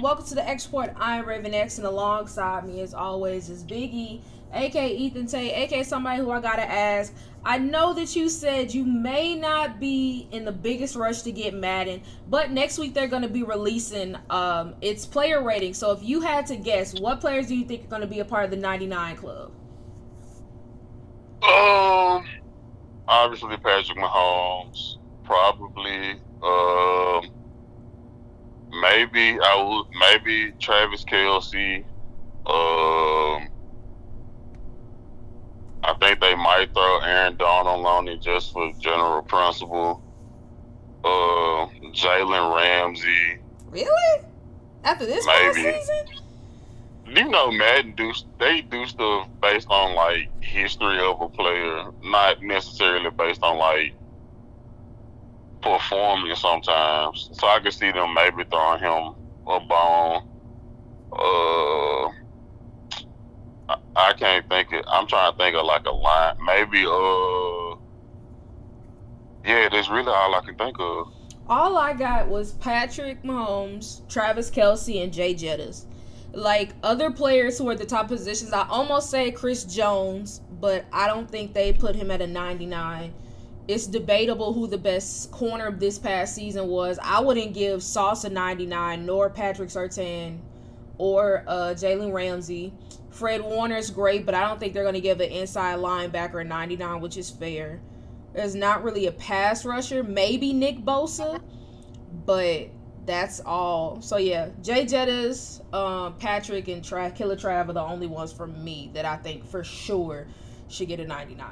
Welcome to the X Report. I'm Raven X, and alongside me, as always, is Biggie, aka Ethan Tate, aka somebody who I gotta ask. I know that you said you may not be in the biggest rush to get Madden, but next week they're gonna be releasing um, its player rating. So if you had to guess, what players do you think are gonna be a part of the 99 club? Um, obviously Patrick Mahomes, probably. Um, maybe I would. Maybe Travis Kelce. Um, I think they might throw Aaron Donald on it just for general principle. Uh, Jalen Ramsey. Really? After this Maybe. season? You know, Madden do they do stuff based on like history of a player, not necessarily based on like performing sometimes. So I could see them maybe throwing him a bone. Uh, I, I can't think it. I'm trying to think of like a line. Maybe uh, yeah, that's really all I can think of. All I got was Patrick Mahomes, Travis Kelce, and Jay Jettas. Like other players who are the top positions, I almost say Chris Jones, but I don't think they put him at a 99. It's debatable who the best corner of this past season was. I wouldn't give Sauce a 99, nor Patrick Surtain, or uh, Jalen Ramsey. Fred Warner is great, but I don't think they're going to give an inside linebacker a 99, which is fair. There's not really a pass rusher. Maybe Nick Bosa, but that's all. So yeah, Jay Jettas, um, Patrick, and Tra- Killer Trav are the only ones for me that I think for sure should get a 99.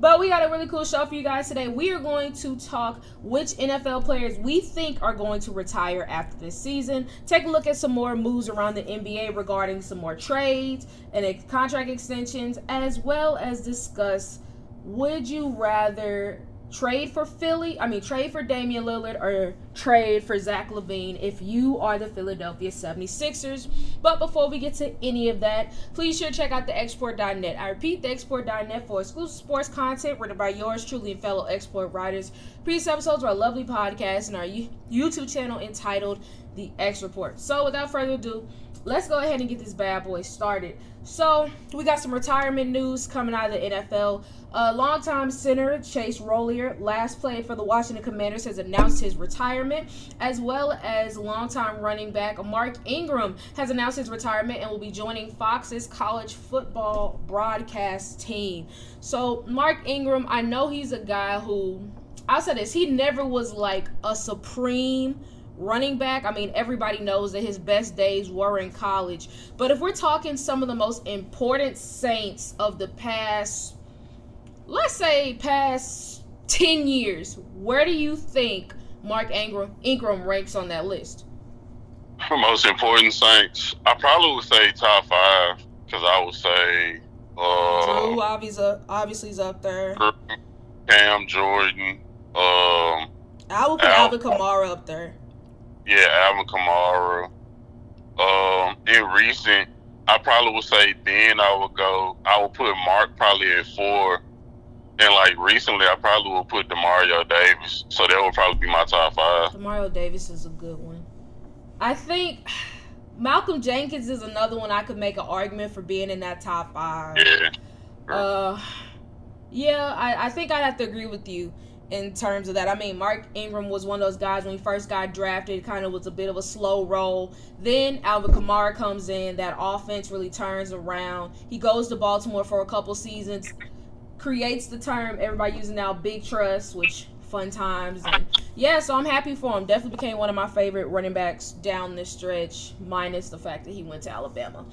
But we got a really cool show for you guys today. We are going to talk which NFL players we think are going to retire after this season. Take a look at some more moves around the NBA regarding some more trades and contract extensions, as well as discuss would you rather trade for Philly, I mean, trade for Damian Lillard or trade for Zach LaVine if you are the Philadelphia 76ers. But before we get to any of that, please sure check out the xreport.net. I repeat, the xreport.net for exclusive sports content written by yours truly and fellow X Report writers. Previous episodes of our lovely podcast and our YouTube channel entitled The X Report. So without further ado, let's go ahead and get this bad boy started. So we got some retirement news coming out of the NFL. Uh, longtime center Chase Roullier, last played for the Washington Commanders, has announced his retirement, as well as longtime running back Mark Ingram has announced his retirement and will be joining Fox's college football broadcast team. So Mark Ingram, I know he's a guy who, I'll say this, he never was like a supreme running back, I mean, everybody knows that his best days were in college. But if we're talking some of the most important Saints of the past, let's say past 10 years, where do you think Mark Ingram, Ingram ranks on that list? For most important Saints, I probably would say top five because I would say. Uh, Drew obviously, obviously is up there. Cam Jordan. Um, I would put Al- Alvin Kamara up there. Yeah, Alvin Kamara. Um, in recent, I probably would say then I would go. I would put Mark probably at four, and like recently, I probably would put Demario Davis. So that would probably be my top five. Demario Davis is a good one. I think Malcolm Jenkins is another one I could make an argument for being in that top five. Yeah. Uh, yeah, I, I think I'd have to agree with you in terms of that. I mean, Mark Ingram was one of those guys when he first got drafted, kind of was a bit of a slow roll. Then Alvin Kamara comes in, that offense really turns around. He goes to Baltimore for a couple seasons, creates the term everybody using now, Big Truss, which fun times. And yeah, so I'm happy for him. Definitely became one of my favorite running backs down this stretch, minus the fact that he went to Alabama.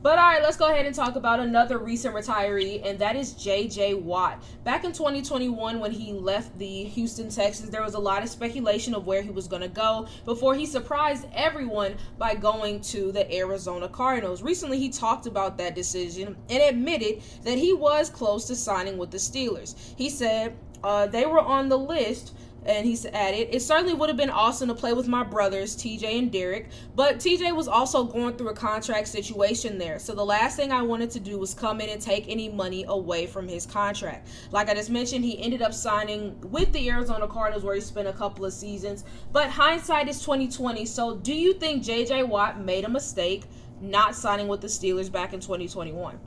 But all right, let's go ahead and talk about another recent retiree, and that is J.J. Watt. Back in 2021, when he left the Houston Texans, there was a lot of speculation of where he was going to go before he surprised everyone by going to the Arizona Cardinals. Recently, he talked about that decision and admitted that he was close to signing with the Steelers. He said uh, they were on the list And he added, It certainly would have been awesome to play with my brothers, TJ and Derek, but TJ was also going through a contract situation there. So the last thing I wanted to do was come in and take any money away from his contract. Like I just mentioned, he ended up signing with the Arizona Cardinals where he spent a couple of seasons. But hindsight is 2020. So do you think JJ Watt made a mistake not signing with the Steelers back in 2021?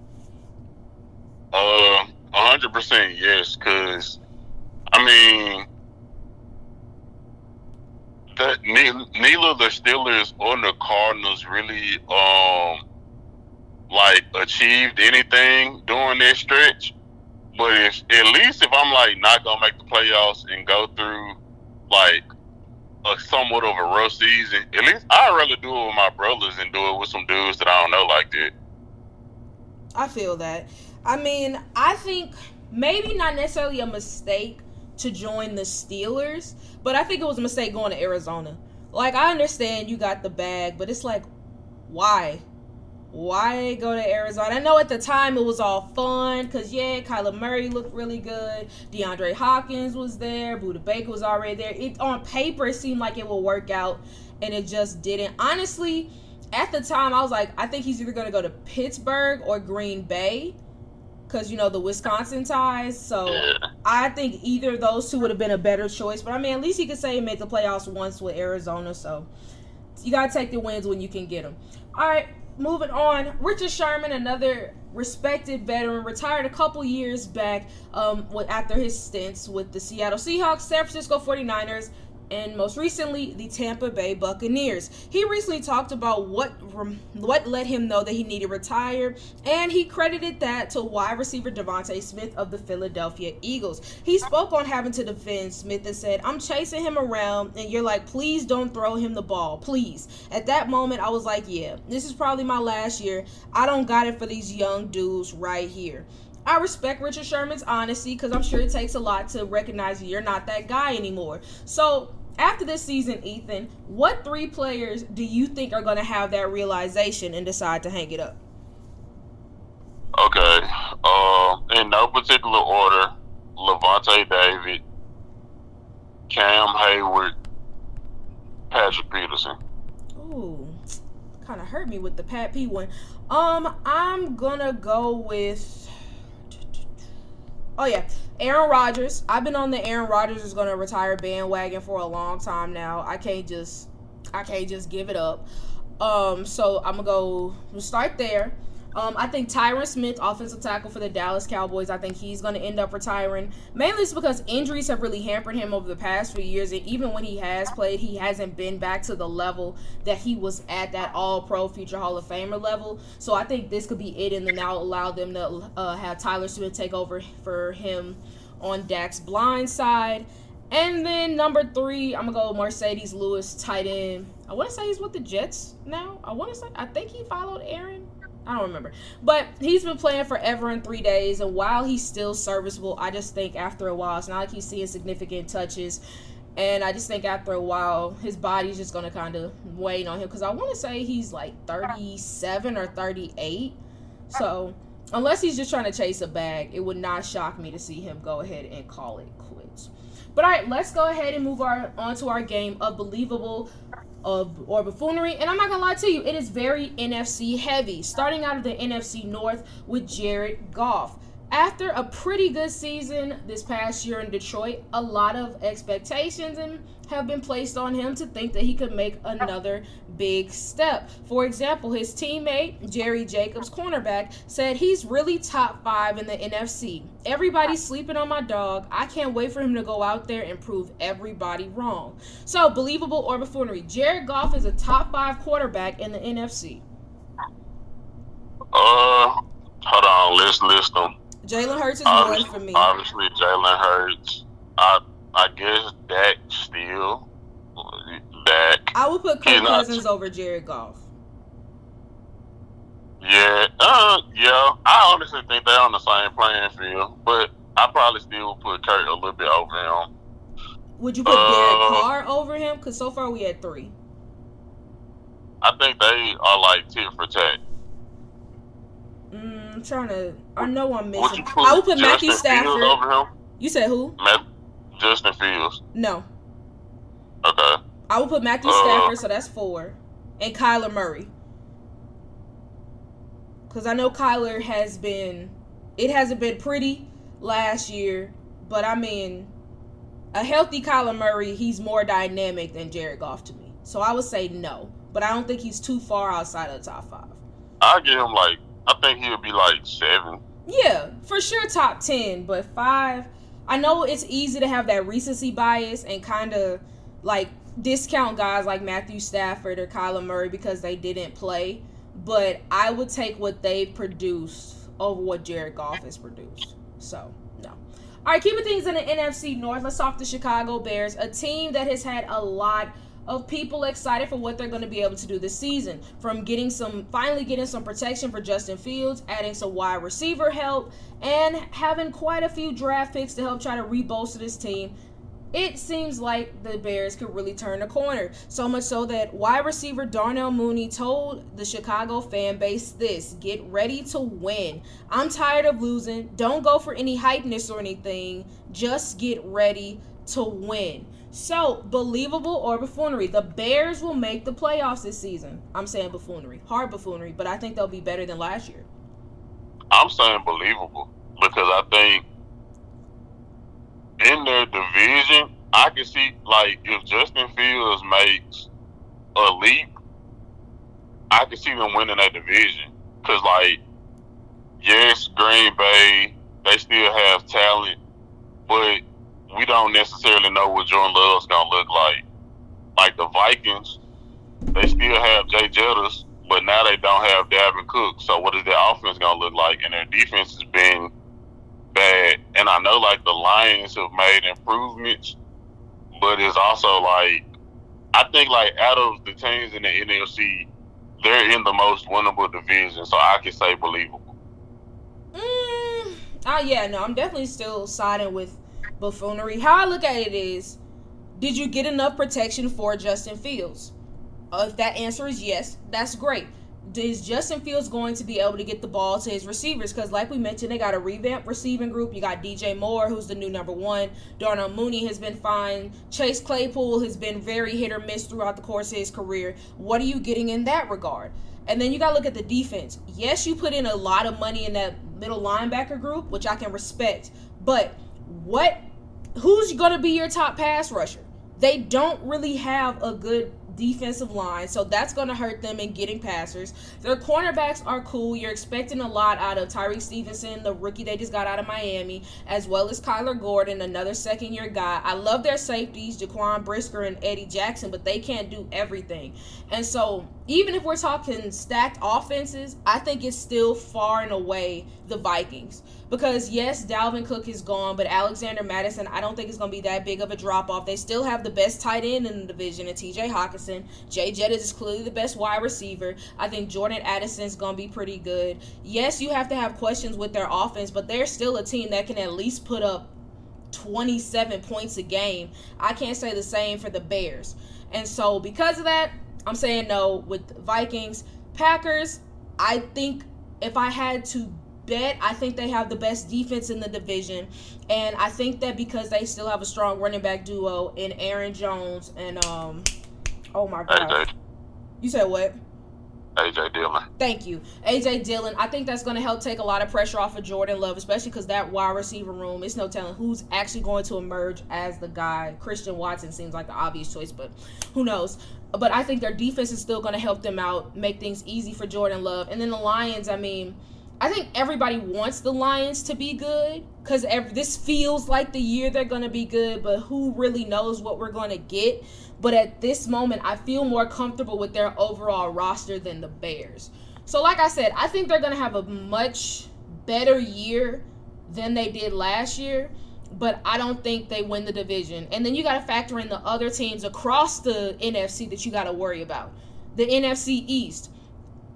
Uh, 100% yes, because, I mean, that neither the Steelers or the Cardinals really um like achieved anything during this stretch. But if at least if I'm like not gonna make the playoffs and go through like a somewhat of a rough season, at least I'd rather do it with my brothers and do it with some dudes that I don't know like that. I feel that. I mean, I think maybe not necessarily a mistake to join the Steelers, but I think it was a mistake going to Arizona. Like I understand you got the bag, but it's like why? Why go to Arizona? I know at the time it was all fun because yeah, Kyler Murray looked really good. DeAndre Hopkins was there. Budda Baker was already there. It on paper it seemed like it would work out, and it just didn't. Honestly, at the time I was like, I think he's either gonna go to Pittsburgh or Green Bay because you know the Wisconsin ties. So yeah. I think either of those two would have been a better choice. But I mean, at least he could say he made the playoffs once with Arizona. So you gotta take the wins when you can get them. All right, moving on. Richard Sherman, another respected veteran, retired a couple years back um, with, after his stints with the Seattle Seahawks, San Francisco 49ers, and most recently the Tampa Bay Buccaneers. He recently talked about what what let him know that he needed to retire, and he credited that to wide receiver DeVonta Smith of the Philadelphia Eagles. He spoke on having to defend Smith and said, "I'm chasing him around, and you're like, please don't throw him the ball, please." At that moment, I was like, "Yeah, this is probably my last year. I don't got it for these young dudes right here." I respect Richard Sherman's honesty because I'm sure it takes a lot to recognize you're not that guy anymore. So after this season, Ethan, what three players do you think are going to have that realization and decide to hang it up? Okay. Uh, in no particular order, Lavonte David, Cam Heyward, Patrick Peterson. Ooh, kind of hurt me with the Pat P one. Um, I'm gonna go with Oh yeah, Aaron Rodgers. I've been on the Aaron Rodgers is gonna retire bandwagon for a long time now. I can't just I can't just give it up. Um, so I'm gonna go start there. Um, I think Tyron Smith, offensive tackle for the Dallas Cowboys, I think he's going to end up retiring. Mainly it's because injuries have really hampered him over the past few years. And even when he has played, he hasn't been back to the level that he was at that all pro future Hall of Famer level. So I think this could be it and then now allow them to uh, have Tyler Smith take over for him on Dak's blind side. And then number three, I'm gonna go Marcedes Lewis, tight end. I want to say he's with the Jets now. I want to say I think he followed Aaron I don't remember. But he's been playing forever in three days, and while he's still serviceable, I just think after a while, it's not like he's seeing significant touches. And I just think after a while, his body's just going to kind of wane on him. Because I want to say he's like 37 or 38. So, unless he's just trying to chase a bag, it would not shock me to see him go ahead and call it quits. But all right, let's go ahead and move our, on to our game of believable of or buffoonery. And I'm not gonna lie to you, it is very NFC heavy. Starting out of the NFC North with Jared Goff. After a pretty good season this past year in Detroit, a lot of expectations have been placed on him to think that he could make another big step. For example, his teammate, Jerry Jacobs, cornerback, said he's really top five in the NFC. Everybody's sleeping on my dog. I can't wait for him to go out there and prove everybody wrong. So, believable or buffoonery, Jared Goff is a top five quarterback in the NFC. Uh, hold on, let's list them. Jalen Hurts is one for me. Obviously, Jalen Hurts. I I guess Dak still. Dak. I would put Kirk Cousins over Jared Goff. Yeah, uh, yeah. I honestly think they're on the same playing field, but I probably still would put Kirk a little bit over him. Would you put uh, Derek Carr over him? Because so far we had three. I think they are like tit for tat. I'm trying to. I know I'm missing. I would put Justin Matthew Stafford. You said who? Matt, Justin Fields? No. Okay. I would put Matthew Uh, Stafford, so that's four, and Kyler Murray. Because I know Kyler has been, it hasn't been pretty last year, but I mean, a healthy Kyler Murray, he's more dynamic than Jared Goff to me. So I would say no, but I don't think he's too far outside of the top five. I'll give him like I think he'll be like seven. Yeah, for sure top 10, but 5 I know it's easy to have that recency bias and kind of like discount guys like Matthew Stafford or Kyler Murray because they didn't play, but I would take what they've produced over what Jared Goff has produced. So, no. All right, keeping things in the NFC North, let's talk the Chicago Bears, a team that has had a lot of people excited for what they're going to be able to do this season. From getting some, finally getting some protection for Justin Fields, adding some wide receiver help, and having quite a few draft picks to help try to rebolster this team. It seems like the Bears could really turn the corner. So much so that wide receiver Darnell Mooney told the Chicago fan base this get ready to win. I'm tired of losing. Don't go for any hypeness or anything. Just get ready to win. So, believable or buffoonery? The Bears will make the playoffs this season. I'm saying buffoonery. Hard buffoonery, but I think they'll be better than last year. I'm saying believable because I think in their division, I can see like if Justin Fields makes a leap, I can see them winning that division. Cause like, yes, Green Bay, they still have talent, but we don't necessarily know what Jordan Love's gonna look like. Like the Vikings, they still have Jay Jettis, but now they don't have Dalvin Cook. So what is their offense gonna look like? And their defense has been bad. And I know like the Lions have made improvements, but it's also like I think like out of the teams in the NFC, they're in the most winnable division. So I can say believable. Mm, uh, yeah, no, I'm definitely still siding with buffoonery. How I look at it is, did you get enough protection for Justin Fields? Uh, if that answer is yes, that's great. Is Justin Fields going to be able to get the ball to his receivers? Because, like we mentioned, they got a revamped receiving group. You got DJ Moore, who's the new number one. Darnell Mooney has been fine. Chase Claypool has been very hit or miss throughout the course of his career. What are you getting in that regard? And then you got to look at the defense. Yes, you put in a lot of money in that middle linebacker group, which I can respect. But what who's going to be your top pass rusher? They don't really have a good defensive line, so that's going to hurt them in getting passers. Their cornerbacks are cool. You're expecting a lot out of Tyrique Stevenson, the rookie they just got out of Miami, as well as Kyler Gordon, another second year guy. I love their safeties, Jaquan Brisker and Eddie Jackson, but they can't do everything. And so, even if we're talking stacked offenses, I think it's still far and away the Vikings. Because yes, Dalvin Cook is gone, but Alexander Mattison, I don't think it's going to be that big of a drop off. They still have the best tight end in the division, and T.J. Hockenson. Jay Jettis is clearly the best wide receiver. I think Jordan Addison is going to be pretty good. Yes, you have to have questions with their offense, but they're still a team that can at least put up 27 points a game. I can't say the same for the Bears. And so, because of that, I'm saying no with Vikings. Packers, I think if I had to bet, I think they have the best defense in the division. And I think that because they still have a strong running back duo in Aaron Jones and um oh my god. You said what? AJ Dillon. Thank you. AJ Dillon. I think that's going to help take a lot of pressure off of Jordan Love, especially because that wide receiver room, it's no telling who's actually going to emerge as the guy. Christian Watson seems like the obvious choice, but who knows? But I think their defense is still going to help them out, make things easy for Jordan Love. And then the Lions, I mean, I think everybody wants the Lions to be good because this feels like the year they're going to be good, but who really knows what we're going to get? But at this moment, I feel more comfortable with their overall roster than the Bears. So, like I said, I think they're going to have a much better year than they did last year, but I don't think they win the division. And then you got to factor in the other teams across the NFC that you got to worry about. The NFC East.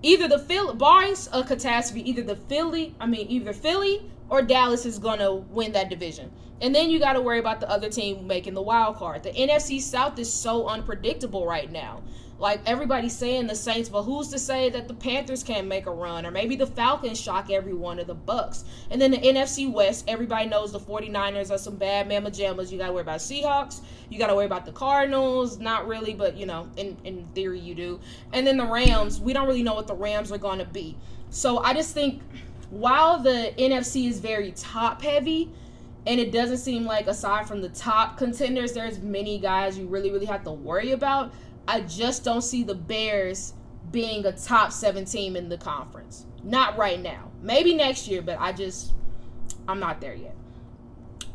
Either the Philly, barring a catastrophe, either the Philly, I mean, either Philly or Dallas is going to win that division. And then you got to worry about the other team making the wild card. The NFC South is so unpredictable right now. Like everybody's saying the Saints, but who's to say that the Panthers can't make a run? Or maybe the Falcons shock everyone or the Bucks. And then the NFC West, everybody knows the 49ers are some bad mamma jammas. You gotta worry about Seahawks. You gotta worry about the Cardinals. Not really, but you know, in, in theory you do. And then the Rams, we don't really know what the Rams are gonna be. So I just think while the NFC is very top heavy, and it doesn't seem like aside from the top contenders, there's many guys you really, really have to worry about. I just don't see the Bears being a top seven team in the conference. Not right now. Maybe next year, but I just, I'm not there yet.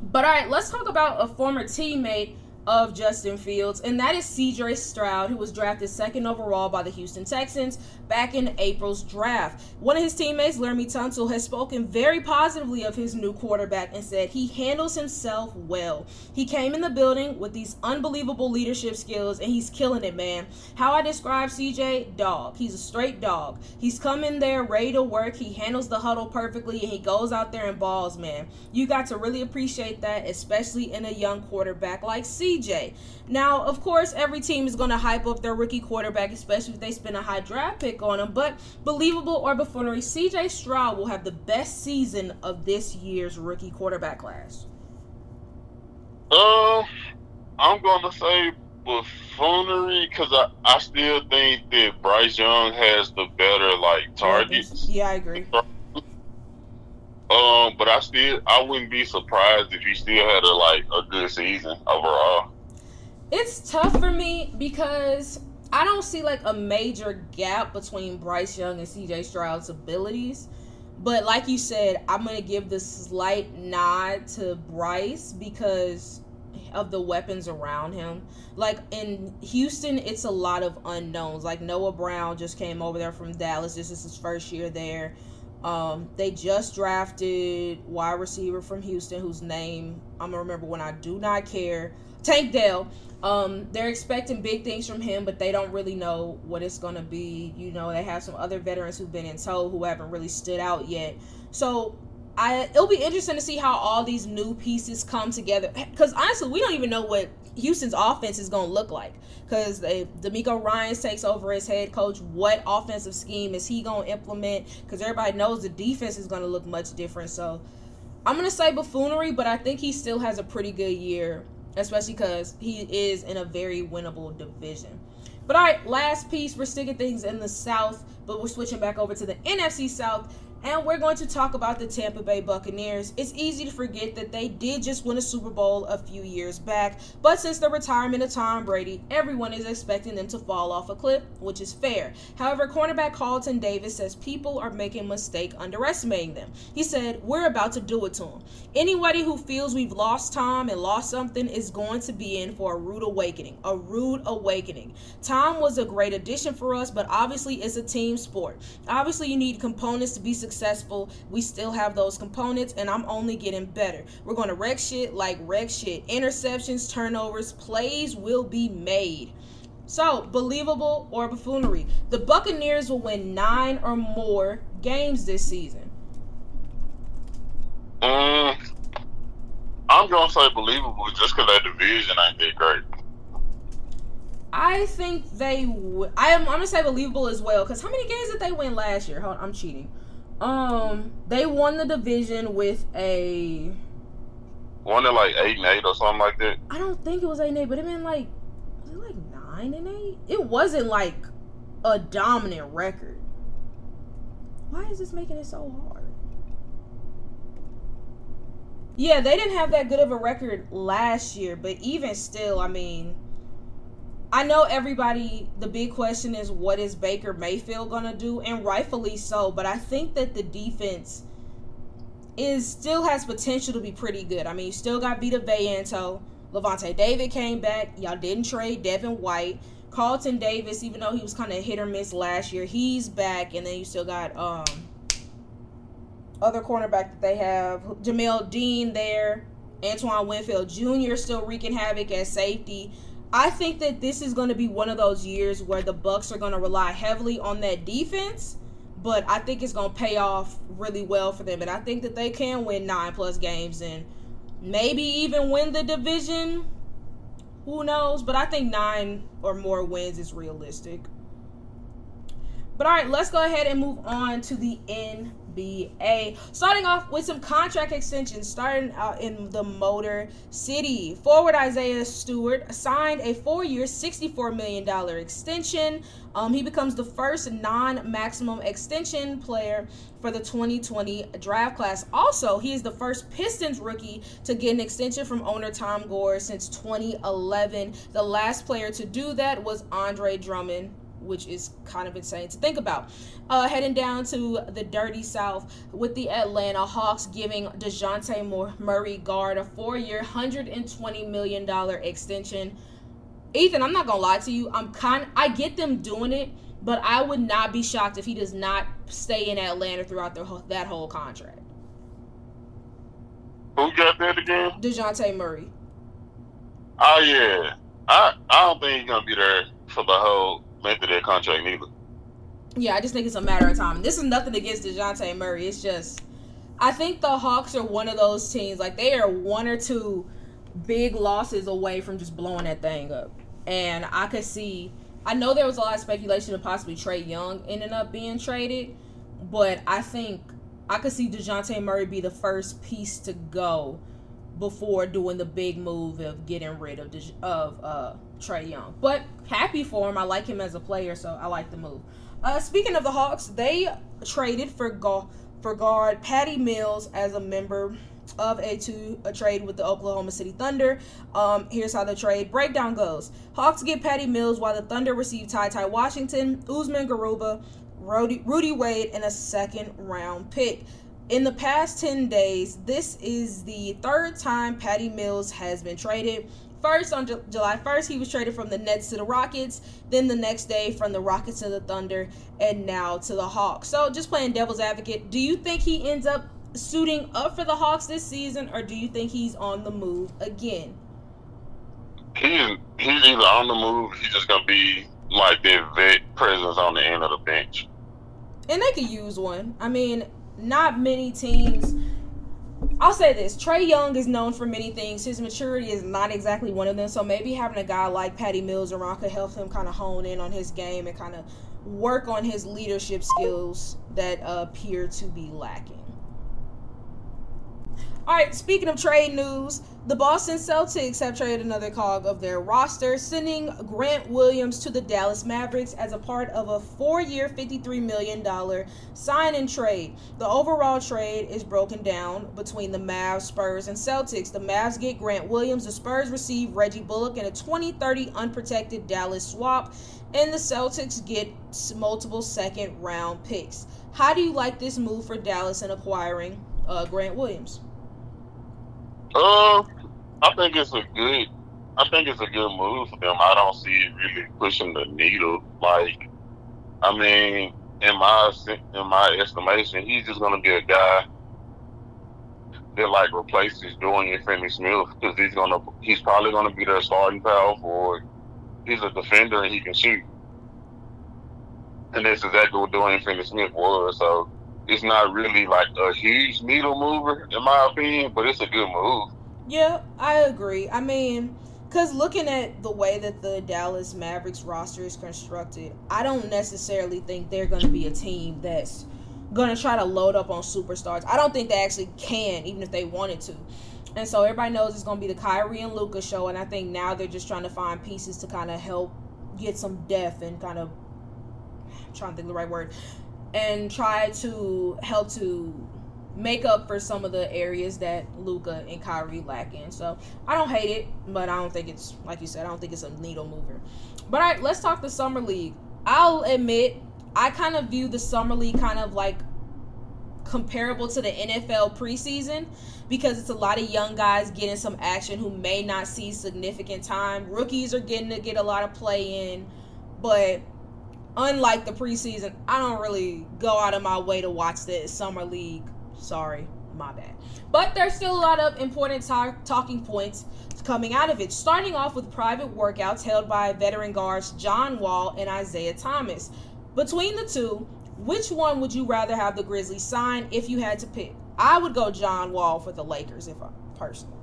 But all right, let's talk about a former teammate of Justin Fields, and that is CJ Stroud, who was drafted second overall by the Houston Texans back in April's draft. One of his teammates, Laremy Tunsil, has spoken very positively of his new quarterback and said he handles himself well. He came in the building with these unbelievable leadership skills, and he's killing it, man. How I describe CJ? Dog. He's a straight dog. He's come in there ready to work. He handles the huddle perfectly, and he goes out there and balls, man. You got to really appreciate that, especially in a young quarterback like CJ. CJ. Now, of course, every team is going to hype up their rookie quarterback, especially if they spend a high draft pick on him. But believable or buffoonery, CJ Stroud will have the best season of this year's rookie quarterback class. Um, uh, I'm going to say buffoonery because I, I still think that Bryce Young has the better like targets. Yeah, I agree. Um, but I still I wouldn't be surprised if he still had a like a good season overall. It's tough for me because I don't see like a major gap between Bryce Young and CJ Stroud's abilities. But like you said, I'm gonna give the slight nod to Bryce because of the weapons around him. Like in Houston, it's a lot of unknowns. Like Noah Brown just came over there from Dallas. This is his first year there. Um, they just drafted wide receiver from Houston, whose name I'm gonna remember when I do not care. Tank Dell. Um, they're expecting big things from him, but they don't really know what it's gonna be. You know, they have some other veterans who've been in tow who haven't really stood out yet. So I it'll be interesting to see how all these new pieces come together. Because honestly, we don't even know what Houston's offense is going to look like because DeMeco Ryans takes over as head coach. What offensive scheme is he going to implement? Because everybody knows the defense is going to look much different. So I'm going to say buffoonery, but I think he still has a pretty good year, especially because he is in a very winnable division. But all right, last piece. We're sticking things in the South, but we're switching back over to the NFC South and we're going to talk about the Tampa Bay Buccaneers. It's easy to forget that they did just win a Super Bowl a few years back, but since the retirement of Tom Brady, everyone is expecting them to fall off a cliff, which is fair. However, cornerback Carlton Davis says people are making a mistake underestimating them. He said, We're about to do it to them. Anybody who feels we've lost Tom and lost something is going to be in for a rude awakening. A rude awakening. Tom was a great addition for us, but obviously it's a team sport. Obviously, you need components to be successful successful. We still have those components, and I'm only getting better. We're going to wreck shit like wreck shit. Interceptions, turnovers, plays will be made. So, believable or buffoonery? The Buccaneers will win nine or more games this season. Um, I'm gonna say believable just because that division ain't that great. I think they would. I am. I'm gonna say believable as well. Cause how many games did they win last year? Hold on, I'm cheating. Um, they won the division with a. Won it like eight and eight or something like that. I don't think it was eight and eight, but it been like was it like nine and eight? It wasn't like a dominant record. Why is this making it so hard? Yeah, they didn't have that good of a record last year, but even still, I mean, I know everybody, the big question is what is Baker Mayfield going to do? And rightfully so. But I think that the defense is still has potential to be pretty good. I mean, you still got Vita Vayanto. Lavonte David came back. Y'all didn't trade Devin White. Carlton Davis, even though he was kind of hit or miss last year, he's back. And then you still got um other cornerback that they have. Jamel Dean there. Antoine Winfield Jr. still wreaking havoc at safety. I think that this is going to be one of those years where the Bucks are going to rely heavily on that defense, but I think it's going to pay off really well for them and I think that they can win 9 plus games and maybe even win the division. who knows? But I think nine or more wins is realistic. But all right, let's go ahead and move on to the NBA. Starting off with some contract extensions, starting out in the Motor City. Forward Isaiah Stewart signed a four year, $64 million extension. Um, he becomes the first non maximum extension player for the 2020 draft class. Also, he is the first Pistons rookie to get an extension from owner Tom Gore since 2011. The last player to do that was Andre Drummond which is kind of insane to think about. Uh, heading down to the dirty South with the Atlanta Hawks giving DeJounte Murray guard a four year, $120 million extension. Ethan, I'm not going to lie to you. I'm kind I get them doing it, but I would not be shocked if he does not stay in Atlanta throughout the, that whole contract. Who got that again? DeJounte Murray. Oh, yeah. I, I don't think he's going to be there for the whole length of their contract neither. Yeah, I just think it's a matter of time. This is nothing against DeJounte Murray. It's just, I think the Hawks are one of those teams. Like, they are one or two big losses away from just blowing that thing up. And I could see, I know there was a lot of speculation of possibly Trae Young ending up being traded, but I think I could see DeJounte Murray be the first piece to go before doing the big move of getting rid of of uh, Trae Young. But happy for him. I like him as a player, so I like the move. Uh, speaking of the Hawks, they traded for go- for guard Patty Mills as a member of a two a trade with the Oklahoma City Thunder. Um, here's how the trade breakdown goes: Hawks get Patty Mills while the Thunder receive Ty Ty Washington, Usman Garuba, Rudy, Rudy Wade, and a second round pick. In the past 10 days, this is the third time Patty Mills has been traded. First, on Ju- July 1st, he was traded from the Nets to the Rockets. Then the next day, from the Rockets to the Thunder, and now to the Hawks. So, just playing devil's advocate, do you think he ends up suiting up for the Hawks this season, or do you think he's on the move again? He's he's either on the move. He's just gonna be like their vet presence on the end of the bench. And they could use one. I mean, not many teams. I'll say this: Trae Young is known for many things. His maturity is not exactly one of them. So maybe having a guy like Patty Mills around could help him kind of hone in on his game and kind of work on his leadership skills that appear to be lacking. All right, speaking of trade news, the Boston Celtics have traded another cog of their roster, sending Grant Williams to the Dallas Mavericks as a part of a four year, $53 million sign and trade. The overall trade is broken down between the Mavs, Spurs, and Celtics. The Mavs get Grant Williams, the Spurs receive Reggie Bullock in a 2030 unprotected Dallas swap, and the Celtics get multiple second round picks. How do you like this move for Dallas in acquiring uh, Grant Williams? Uh, I think it's a good. I think it's a good move for them. I don't see it really pushing the needle. Like, I mean, in my in my estimation, he's just gonna be a guy that like replaces Dorian Finney-Smith because he's gonna he's probably gonna be their starting power forward. He's a defender and he can shoot, and that's exactly what Dorian Finney-Smith was. So it's not really like a huge needle mover in my opinion, but it's a good move. Yeah, I agree. I mean, because looking at the way that the Dallas Mavericks roster is constructed, I don't necessarily think they're going to be a team that's going to try to load up on superstars. I don't think they actually can, even if they wanted to. And so everybody knows it's going to be the Kyrie and Luka show. And I think now they're just trying to find pieces to kind of help get some depth and kind of I'm trying to think the right word and try to help to make up for some of the areas that Luka and Kyrie lack in. So I don't hate it, but I don't think it's like you said. I don't think it's a needle mover. But all right, let's talk the summer league. I'll admit I kind of view the summer league kind of like comparable to the NFL preseason because it's a lot of young guys getting some action who may not see significant time. Rookies are getting to get a lot of play in, but unlike the preseason, I don't really go out of my way to watch the summer league. Sorry, my bad. But there's still a lot of important talking points coming out of it. Starting off with private workouts held by veteran guards John Wall and Isaiah Thomas. Between the two, which one would you rather have the Grizzlies sign if you had to pick? I would go John Wall for the Lakers if I personally.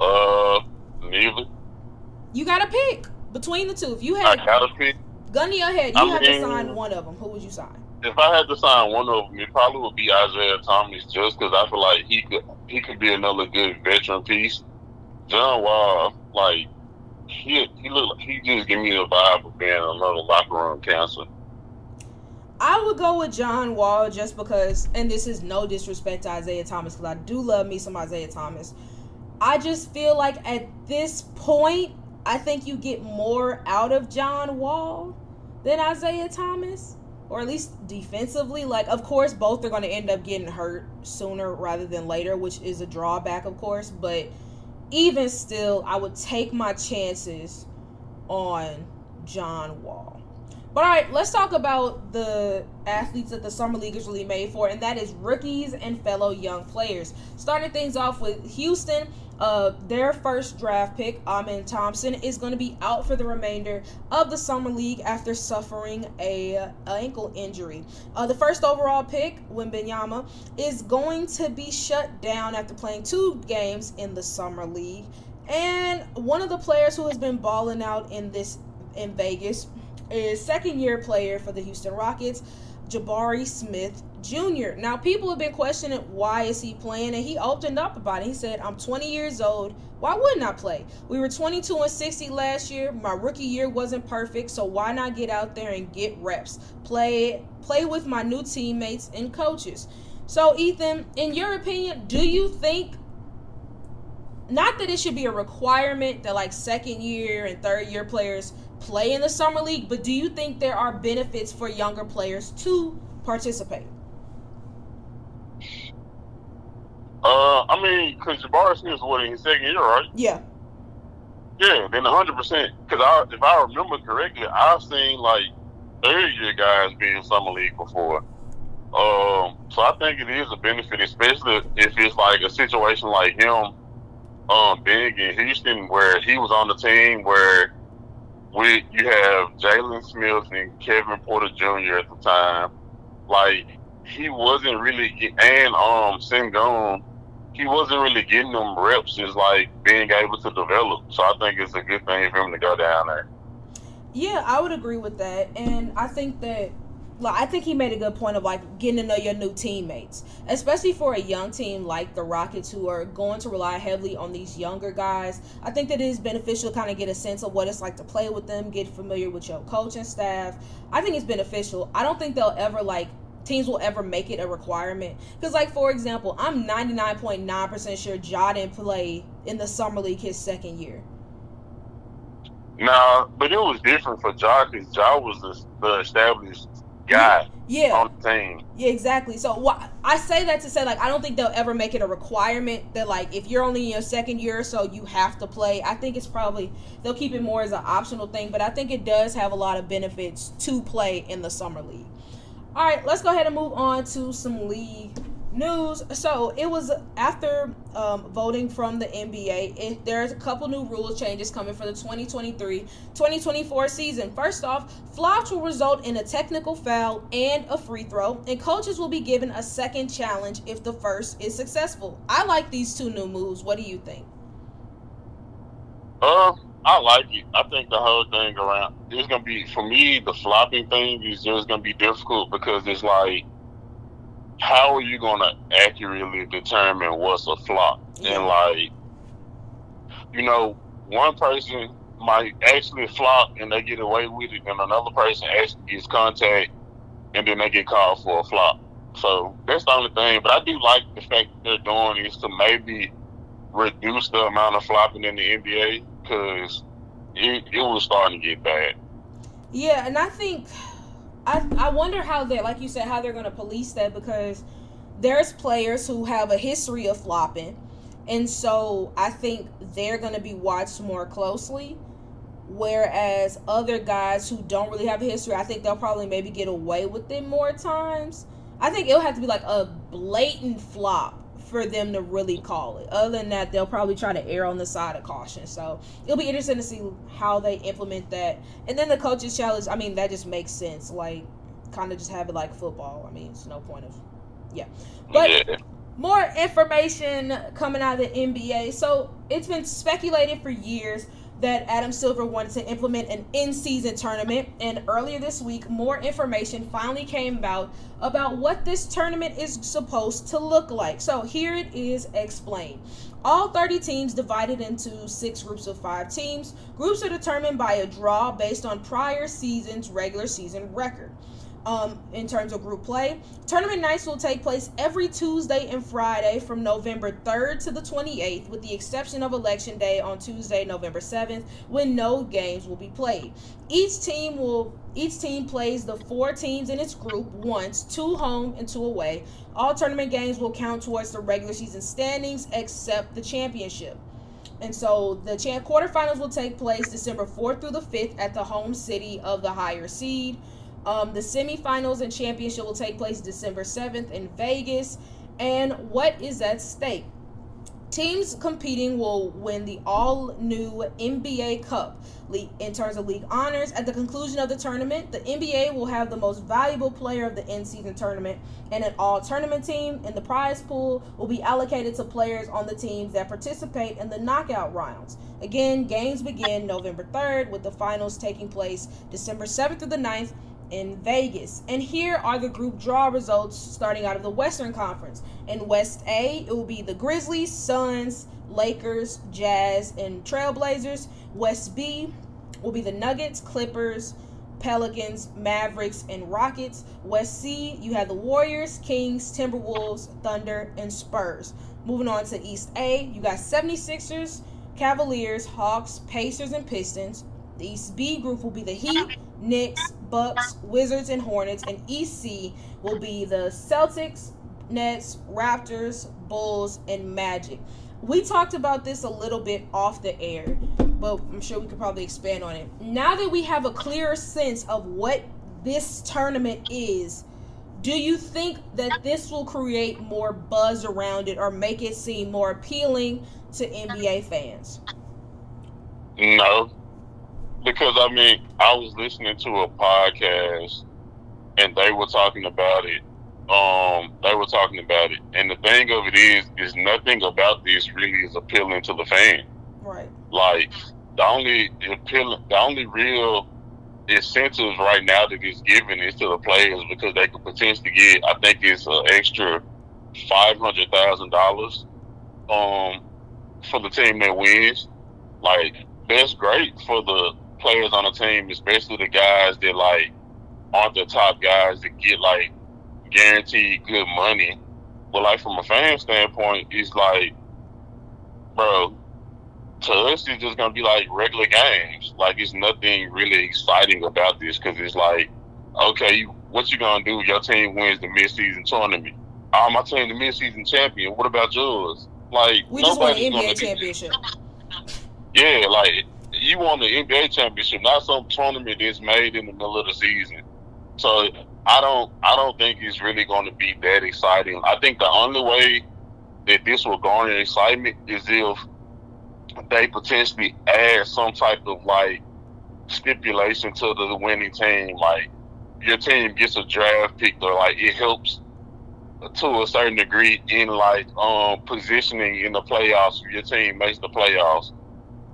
Uh, neither. You got to pick between the two. If you I had gotta pick. Gun to your head, you I have to sign one of them. Who would you sign? If I had to sign one of them, it probably would be Isaiah Thomas, just because I feel like he could he could be another good veteran piece. John Wall, like he he look he just give me the vibe of being another locker room cancer. I would go with John Wall just because, and this is no disrespect to Isaiah Thomas because I do love me some Isaiah Thomas. I just feel like at this point, I think you get more out of John Wall than Isaiah Thomas, or at least defensively. Like, of course, both are going to end up getting hurt sooner rather than later, which is a drawback, of course. But even still, I would take my chances on John Wall. But all right, let's talk about the athletes that the summer league is really made for, and that is rookies and fellow young players. Starting things off with Houston, uh, their first draft pick, Amen Thompson, is going to be out for the remainder of the summer league after suffering a, a ankle injury. Uh, the first overall pick, Wembanyama, is going to be shut down after playing two games in the summer league. And one of the players who has been balling out in this in Vegas is second year player for the Houston Rockets, Jabari Smith Jr. Now people have been questioning why is he playing and he opened up about it. He said, "I'm 20 years old. Why wouldn't I play? We were 22 and 60 last year. My rookie year wasn't perfect, so why not get out there and get reps? Play play with my new teammates and coaches." So Ethan, in your opinion, do you think not that it should be a requirement that like second year and third year players play in the summer league, but do you think there are benefits for younger players to participate? Uh, I mean, because Jabari Smith is what in his second year, right? Yeah. Yeah, then hundred percent. Because I, if I remember correctly, I've seen like third year guys be in summer league before. Um, so I think it is a benefit, especially if it's like a situation like him, um, being in Houston, where he was on the team where we you have Jalen Smith and Kevin Porter Jr. at the time. Like he wasn't really and um Sengun, he wasn't really getting them reps. Is like being able to develop. So I think it's a good thing for him to go down there. Yeah, I would agree with that. And I think that like I think he made a good point of like getting to know your new teammates, especially for a young team like the Rockets who are going to rely heavily on these younger guys. I think that it is beneficial to kind of get a sense of what it's like to play with them, get familiar with your coaching staff. I think it's beneficial. I don't think they'll ever like teams will ever make it a requirement because like for example i'm 99.9% sure ja didn't play in the summer league his second year Nah, but it was different for Ja because Ja was the, the established guy yeah on the team. Yeah, exactly. So what I say that to say like I don't think they'll ever make it a requirement that like if you're only in your second year or so you have to play. I think it's probably they'll keep it more as an optional thing, but I think it does have a lot of benefits to play in the summer league. All right, let's go ahead and move on to some league news. So it was after um, voting from the NBA. It, there's a couple new rule changes coming for the 2023-2024 season. First off, flops will result in a technical foul and a free throw, and coaches will be given a second challenge if the first is successful. I like these two new moves. What do you think? Uh, I like it. I think the whole thing around it's gonna be for me. The flopping thing is just gonna be difficult because it's like, how are you gonna accurately determine what's a flop? Yeah. And like, you know, one person might actually flop and they get away with it, and another person actually gets contact and then they get called for a flop. So that's the only thing. But I do like the fact that they're doing is to maybe reduce the amount of flopping in the NBA because it, it was starting to get bad. Yeah, and I think I I wonder how they like you said how they're going to police that because there's players who have a history of flopping. And so I think they're going to be watched more closely whereas other guys who don't really have a history, I think they'll probably maybe get away with it more times. I think it'll have to be like a blatant flop for them to really call it. Other than that, they'll probably try to err on the side of caution. So it'll be interesting to see how they implement that. And then the coaches challenge, I mean, that just makes sense. Like, kind of just have it like football. I mean, it's no point of, yeah. But yeah. more information coming out of the NBA. So it's been speculated for years that Adam Silver wanted to implement an in-season tournament, and earlier this week, more information finally came about about what this tournament is supposed to look like. So here it is explained. All 30 teams divided into six groups of five teams. Groups are determined by a draw based on prior season's regular season record um, in terms of group play. Tournament nights will take place every Tuesday and Friday from November 3rd to the 28th, with the exception of Election Day on Tuesday, November 7th, when no games will be played. Each team will each team plays the four teams in its group once, two home and two away. All tournament games will count towards the regular season standings except the championship. And so the quarterfinals will take place December 4th through the 5th at the home city of the higher seed. Um, the semifinals and championship will take place December 7th in Vegas. And what is at stake? Teams competing will win the all new NBA Cup in terms of league honors. At the conclusion of the tournament, the NBA will have the most valuable player of the end season tournament and an all tournament team, and the prize pool will be allocated to players on the teams that participate in the knockout rounds. Again, games begin November 3rd, with the finals taking place December 7th through the 9th in Vegas. And here are the group draw results starting out of the Western Conference. In West A, it will be the Grizzlies, Suns, Lakers, Jazz, and Trailblazers. West B will be the Nuggets, Clippers, Pelicans, Mavericks, and Rockets. West C, you have the Warriors, Kings, Timberwolves, Thunder, and Spurs. Moving on to East A, you got 76ers, Cavaliers, Hawks, Pacers, and Pistons. The East B group will be the Heat, Knicks, Bucks, Wizards, and Hornets. And EC will be the Celtics, Nets, Raptors, Bulls, and Magic. We talked about this a little bit off the air, but I'm sure we could probably expand on it. Now that we have a clearer sense of what this tournament is, do you think that this will create more buzz around it or make it seem more appealing to NBA fans? No, because I mean, I was listening to a podcast and they were talking about it. Um, they were talking about it, and the thing of it is, is nothing about this really is appealing to the fan. Right. Like the only appealing, the only real incentives right now that is given is to the players because they could potentially get, I think it's an extra five hundred thousand dollars, um, for the team that wins. Like that's great for the players on the team, especially the guys that like aren't the top guys that get like guaranteed good money. But like from a fan standpoint, it's like, bro, to us it's just gonna be like regular games. Like it's nothing really exciting about this because it's like, okay, what you gonna do? Your team wins the midseason tournament. Oh, my team the midseason champion. What about yours? Like we just won an NBA championship. Yeah, like you won the NBA championship, not some tournament that's made in the middle of the season. So I don't I don't think it's really going to be that exciting. I think the only way that this will garner excitement is if they potentially add some type of like stipulation to the winning team, like your team gets a draft pick or like it helps to a certain degree in like um positioning in the playoffs. Your team makes the playoffs.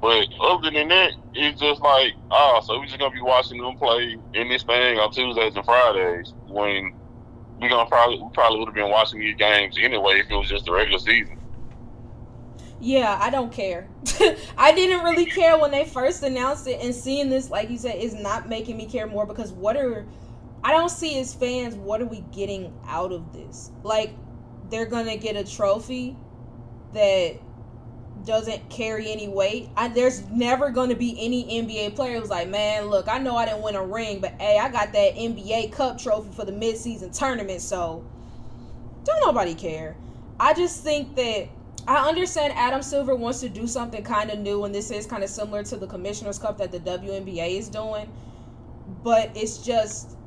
But other than that, it's just like, oh, so we're just gonna be watching them play in this thing on Tuesdays and Fridays when we gonna probably we probably would have been watching these games anyway if it was just the regular season. Yeah, I don't care. I didn't really care when they first announced it, and seeing this, like you said, is not making me care more because what are I don't see as fans what are we getting out of this? Like they're gonna get a trophy that doesn't carry any weight. I, there's never going to be any NBA player who's like, man, look, I know I didn't win a ring, but hey, I got that NBA Cup trophy for the midseason tournament, so don't nobody care. I just think that I understand Adam Silver wants to do something kind of new, and this is kind of similar to the Commissioner's Cup that the WNBA is doing, but it's just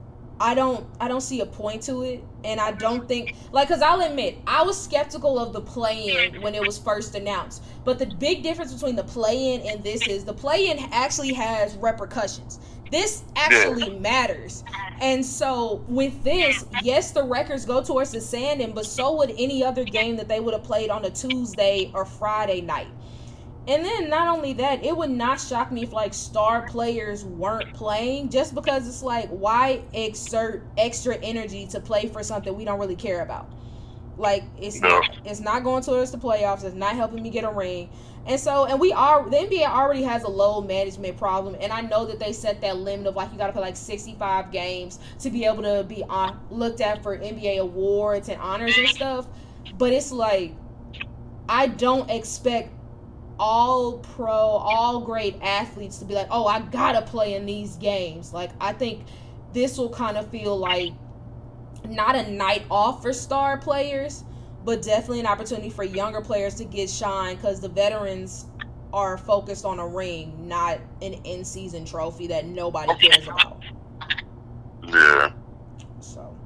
I don't I don't see a point to it and I don't think like cuz I'll admit I was skeptical of the play-in when it was first announced. But the big difference between the play-in and this is the play-in actually has repercussions. This actually matters. And so with this, yes, the records go towards the sanding, but so would any other game that they would have played on a Tuesday or Friday night. And then not only that, it would not shock me if like star players weren't playing just because it's like why exert extra energy to play for something we don't really care about. Like it's No. not it's not going towards the playoffs, it's not helping me get a ring. And so and we are the NBA already has a low management problem and I know that they set that limit of like you gotta play like sixty five games to be able to be on looked at for NBA awards and honors and stuff. But it's like I don't expect all pro, all great athletes to be like, oh, I gotta play in these games. Like, I think this will kind of feel like not a night off for star players, but definitely an opportunity for younger players to get shine because the veterans are focused on a ring, not an in season trophy that nobody cares about. Yeah. So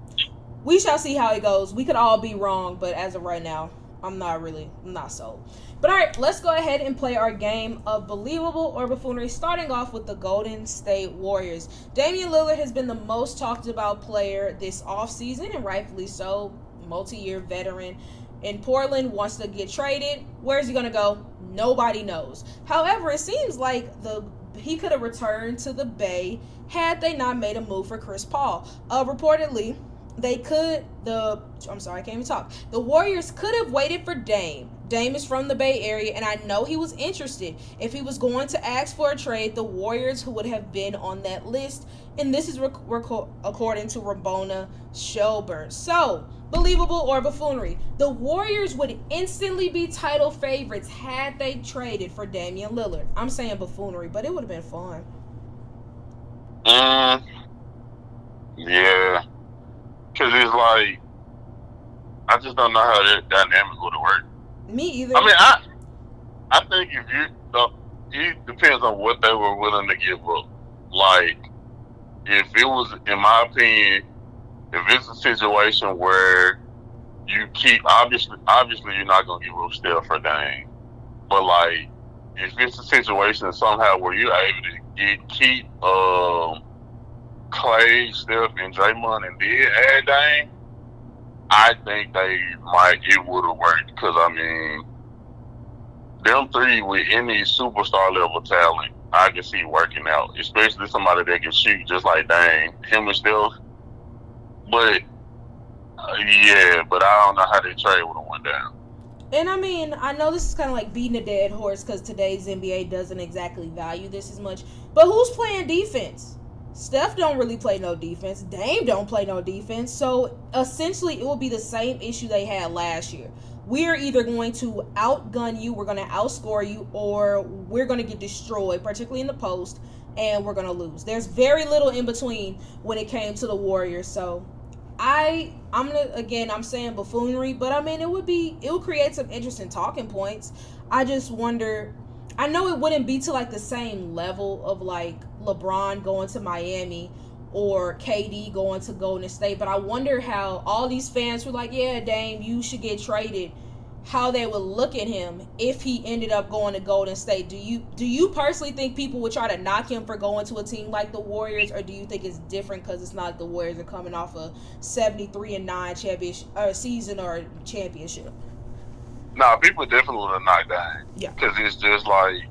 we shall see how it goes. We could all be wrong, but as of right now, I'm not really I'm not sold. But all right, let's go ahead and play our game of believable or buffoonery. Starting off with the Golden State Warriors. Damian Lillard has been the most talked about player this offseason, and rightfully so. Multi-year veteran in Portland wants to get traded. Where's he gonna go? Nobody knows. However, it seems like the he could have returned to the Bay had they not made a move for Chris Paul. Uh, reportedly, they could the I'm sorry, I can't even talk. The Warriors could have waited for Dame. Dame is from the Bay Area, and I know he was interested. If he was going to ask for a trade, the Warriors who would have been on that list, and this is rec- rec- according to Ramona Shelburne. So, believable or buffoonery? The Warriors would instantly be title favorites had they traded for Damian Lillard. I'm saying buffoonery, but it would have been fun. Mm, yeah. Cause it's like I just don't know how that dynamic would have worked. Me either. I mean, I I think if you the, it depends on what they were willing to give up. Like, if it was, in my opinion, if it's a situation where you keep obviously, obviously you're not gonna give up Steph for Dame, but like, if it's a situation somehow where you're able to get keep um Clay, Steph, and Draymond, and then add Dame, I think they might it would have worked because I mean, them three with any superstar level talent, I can see working out, especially somebody that can shoot just like Dame, him and Steph. But uh, yeah, but I don't know how they trade would have went down. And I mean, I know this is kind of like beating a dead horse because today's NBA doesn't exactly value this as much. But who's playing defense? Steph don't really play no defense. Dame don't play no defense. So essentially, it will be the same issue they had last year. We're either going to outgun you, we're going to outscore you, or we're going to get destroyed, particularly in the post, and we're going to lose. There's very little in between when it came to the Warriors. So I I'm gonna again I'm saying buffoonery, but I mean it would be it would create some interesting talking points. I just wonder I know it wouldn't be to like the same level of like LeBron going to Miami or KD going to Golden State, but I wonder how all these fans were like, "Yeah, Dame, you should get traded." How they would look at him if he ended up going to Golden State. Do you do you personally think people would try to knock him for going to a team like the Warriors, or do you think it's different because it's not like the Warriors are coming off a seventy three and nine championship or season or championship? Nah, people definitely would have knocked Dame. Yeah. because it's just like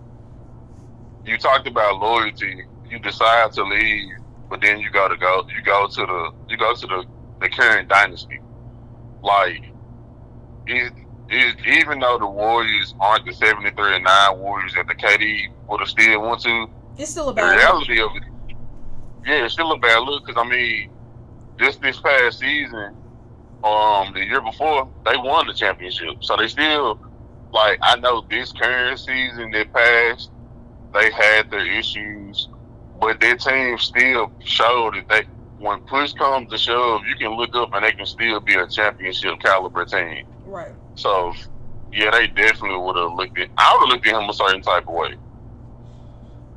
you talked about loyalty. You decide to leave, but then you go to go. You go to the you go to the the current dynasty. Like it, it, even though the Warriors aren't the seventy three and nine Warriors that the KD would have still went to, It's still a the bad. reality of it, yeah, it's still a bad look. Because I mean, just this past season, um, the year before, they won the championship, so they still like. I know this current season that passed, they had their issues, but their team still showed that they. When push comes to shove, you can look up and they can still be a championship caliber team. Right. So, yeah, they definitely would have looked at. I would have looked at him a certain type of way.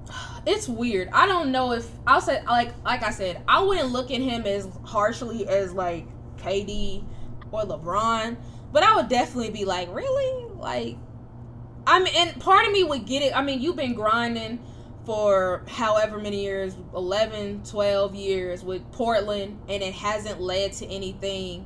it's weird. I don't know if I'll say like like I said, I wouldn't look at him as harshly as like KD or LeBron, but I would definitely be like, really? Like I mean and part of me would get it. I mean, you've been grinding for however many years, 11, 12 years with Portland and it hasn't led to anything.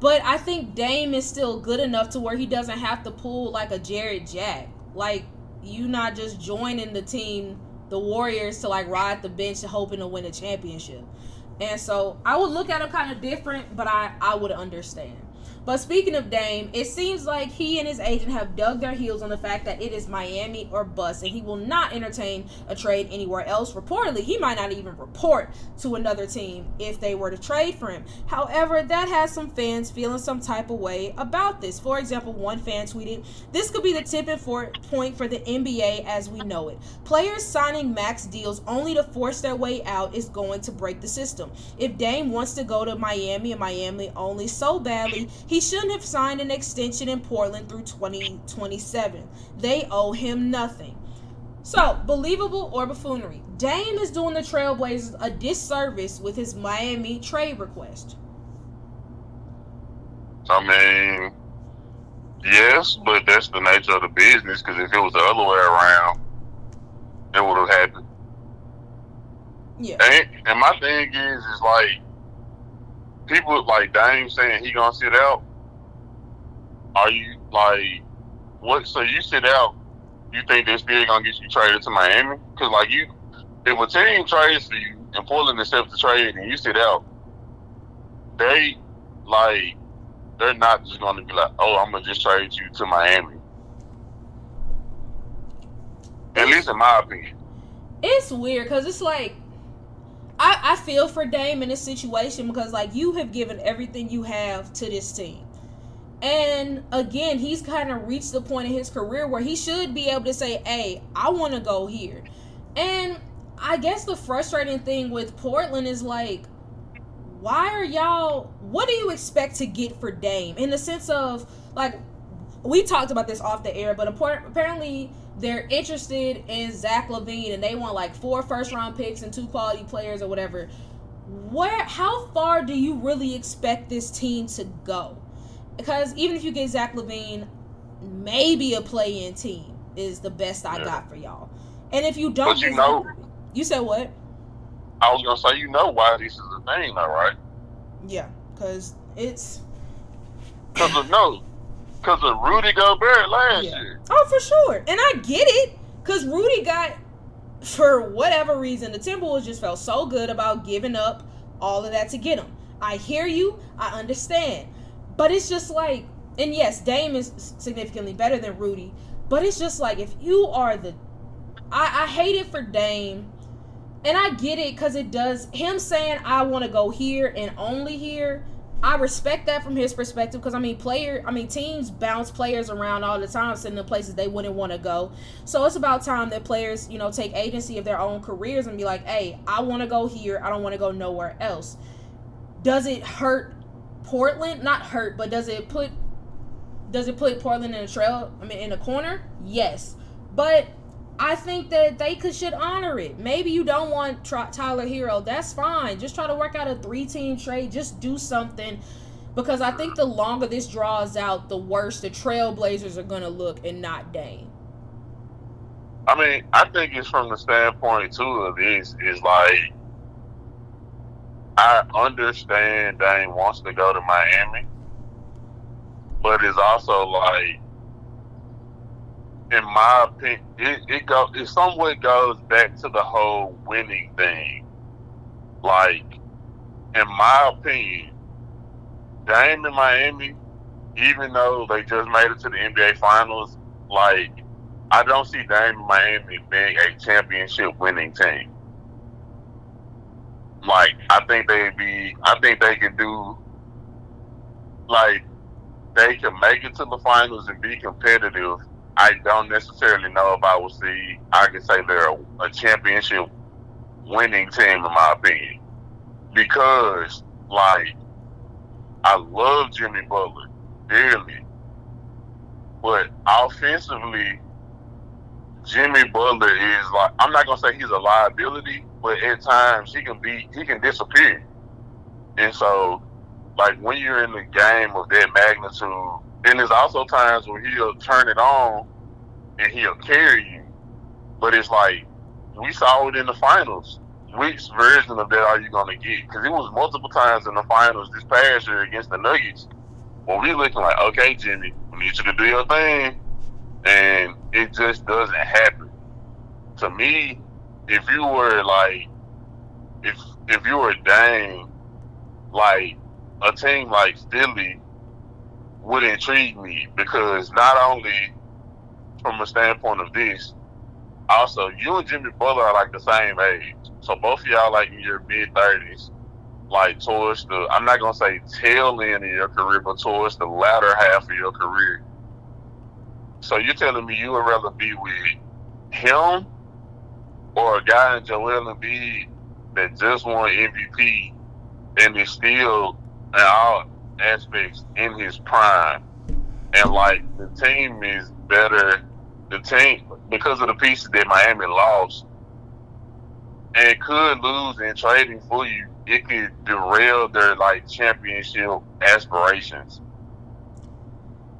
But I think Dame is still good enough to where he doesn't have to pull like a Jarrett Jack. Like you not just joining the team, the Warriors, to like ride the bench hoping to win a championship. And so I would look at him kind of different, but I I would understand. But speaking of Dame, it seems like he and his agent have dug their heels on the fact that it is Miami or bust, and he will not entertain a trade anywhere else. Reportedly, he might not even report to another team if they were to trade for him. However, that has some fans feeling some type of way about this. For example, one fan tweeted, This could be the tipping point for the NBA as we know it. Players signing max deals only to force their way out is going to break the system. If Dame wants to go to Miami and Miami only so badly, shouldn't have signed an extension in Portland through 2027. They owe him nothing. So, believable or buffoonery? Dame is doing the Trailblazers a disservice with his Miami trade request. I mean, yes, but that's the nature of the business. Because if it was the other way around, it would have happened. Yeah. And, and my thing is, is like people like Dame saying he gonna sit out. Are you like what? So you sit out? You think they're still gonna get you traded to Miami? Because like you, if a team trades for you and Portland accepts the trade and you sit out, they like they're not just gonna be like, oh, I'm gonna just trade you to Miami. At least in my opinion. It's weird because it's like I, I feel for Dame in this situation because like you have given everything you have to this team. And again, he's kind of reached the point in his career where he should be able to say, Hey, I want to go here. And I guess the frustrating thing with Portland is like, why are y'all, what do you expect to get for Dame? In the sense of, like, we talked about this off the air, but apparently they're interested in Zach LaVine and they want like four first round picks and two quality players or whatever. Where how far do you really expect this team to go? Because even if you get Zach LaVine, maybe a play in team is the best I yeah. got for y'all. And if you don't you know you said what? I was gonna say you know why this is a thing though, right? Yeah, because it's because of no because of Rudy Gobert last yeah. year. Oh, for sure, and I get it because Rudy got, for whatever reason, the Timberwolves just felt so good about giving up all of that to get him. I hear you, I understand, but it's just like, and yes, Dame is significantly better than Rudy, but it's just like if you are the, I, I hate it for Dame. And I get it because it does him saying I want to go here and only here I respect that from his perspective because I mean, player, I mean, teams bounce players around all the time, sending them places they wouldn't want to go. So it's about time that players, you know, take agency of their own careers and be like, "Hey, I want to go here. I don't want to go nowhere else." Does it hurt Portland? Not hurt, but does it put does it put Portland in a trail? I mean, in a corner? Yes, but I think that they could should honor it. Maybe you don't want Tyler Herro. That's fine. Just try to work out a three team trade. Just do something. Because I think the longer this draws out, the worse the Trailblazers are going to look and not Dame. I mean, I think it's from the standpoint, too, of this, is like, I understand Dame wants to go to Miami, but it's also like, in my opinion, it, it go it somewhat goes back to the whole winning thing. Like, in my opinion, Dame in Miami, even though they just made it to the NBA Finals, like I don't see Dame in Miami being a championship winning team. Like I think they'd be, I think they can do, like they can make it to the finals and be competitive I don't necessarily know if I would see. I can say they're a, a championship winning team, in my opinion, because like I love Jimmy Butler dearly, but offensively, Jimmy Butler is like I'm not gonna say he's a liability, but at times he can be he can disappear, and so like when you're in the game of that magnitude then there's also times where he'll turn it on and he'll carry you. But it's like we saw it in the finals. Which version of that are you going to get? Because it was multiple times in the finals this past year against the Nuggets. Well, we looking like, okay, Jimmy, we need you to do your thing. and it just doesn't happen. To me, if you were like, if if you were Dame, like a team like Philly would intrigue me because not only from a standpoint of this, also you and Jimmy Butler are like the same age, so both of y'all like in your mid thirties, like towards the I'm not gonna say tail end of your career, but towards the latter half of your career. So you're telling me you would rather be with him or a guy in Joel Embiid that just won MVP and is still in all aspects in his prime, and like the team is better. The team because of the pieces that Miami lost and could lose in trading for you, it could derail their like championship aspirations.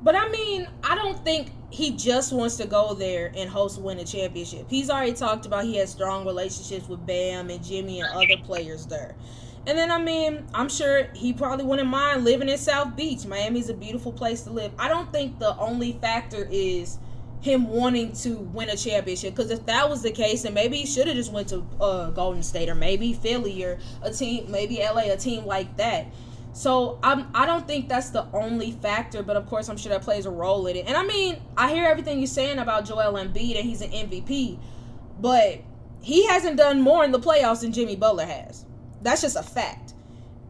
But I mean, I don't think he just wants to go there and host win a championship. He's already talked about he has strong relationships with Bam and Jimmy and other players there. And then I mean, I'm sure he probably wouldn't mind living in South Beach. Miami's a beautiful place to live. I don't think the only factor is him wanting to win a championship because if that was the case then maybe he should have just went to uh, golden state or maybe philly or a team maybe la a team like that so I'm, I don't think that's the only factor, but of course I'm sure that plays a role in it. And I mean, I hear everything you're saying about Joel Embiid and he's an MVP, but he hasn't done more in the playoffs than Jimmy Butler has. That's just a fact.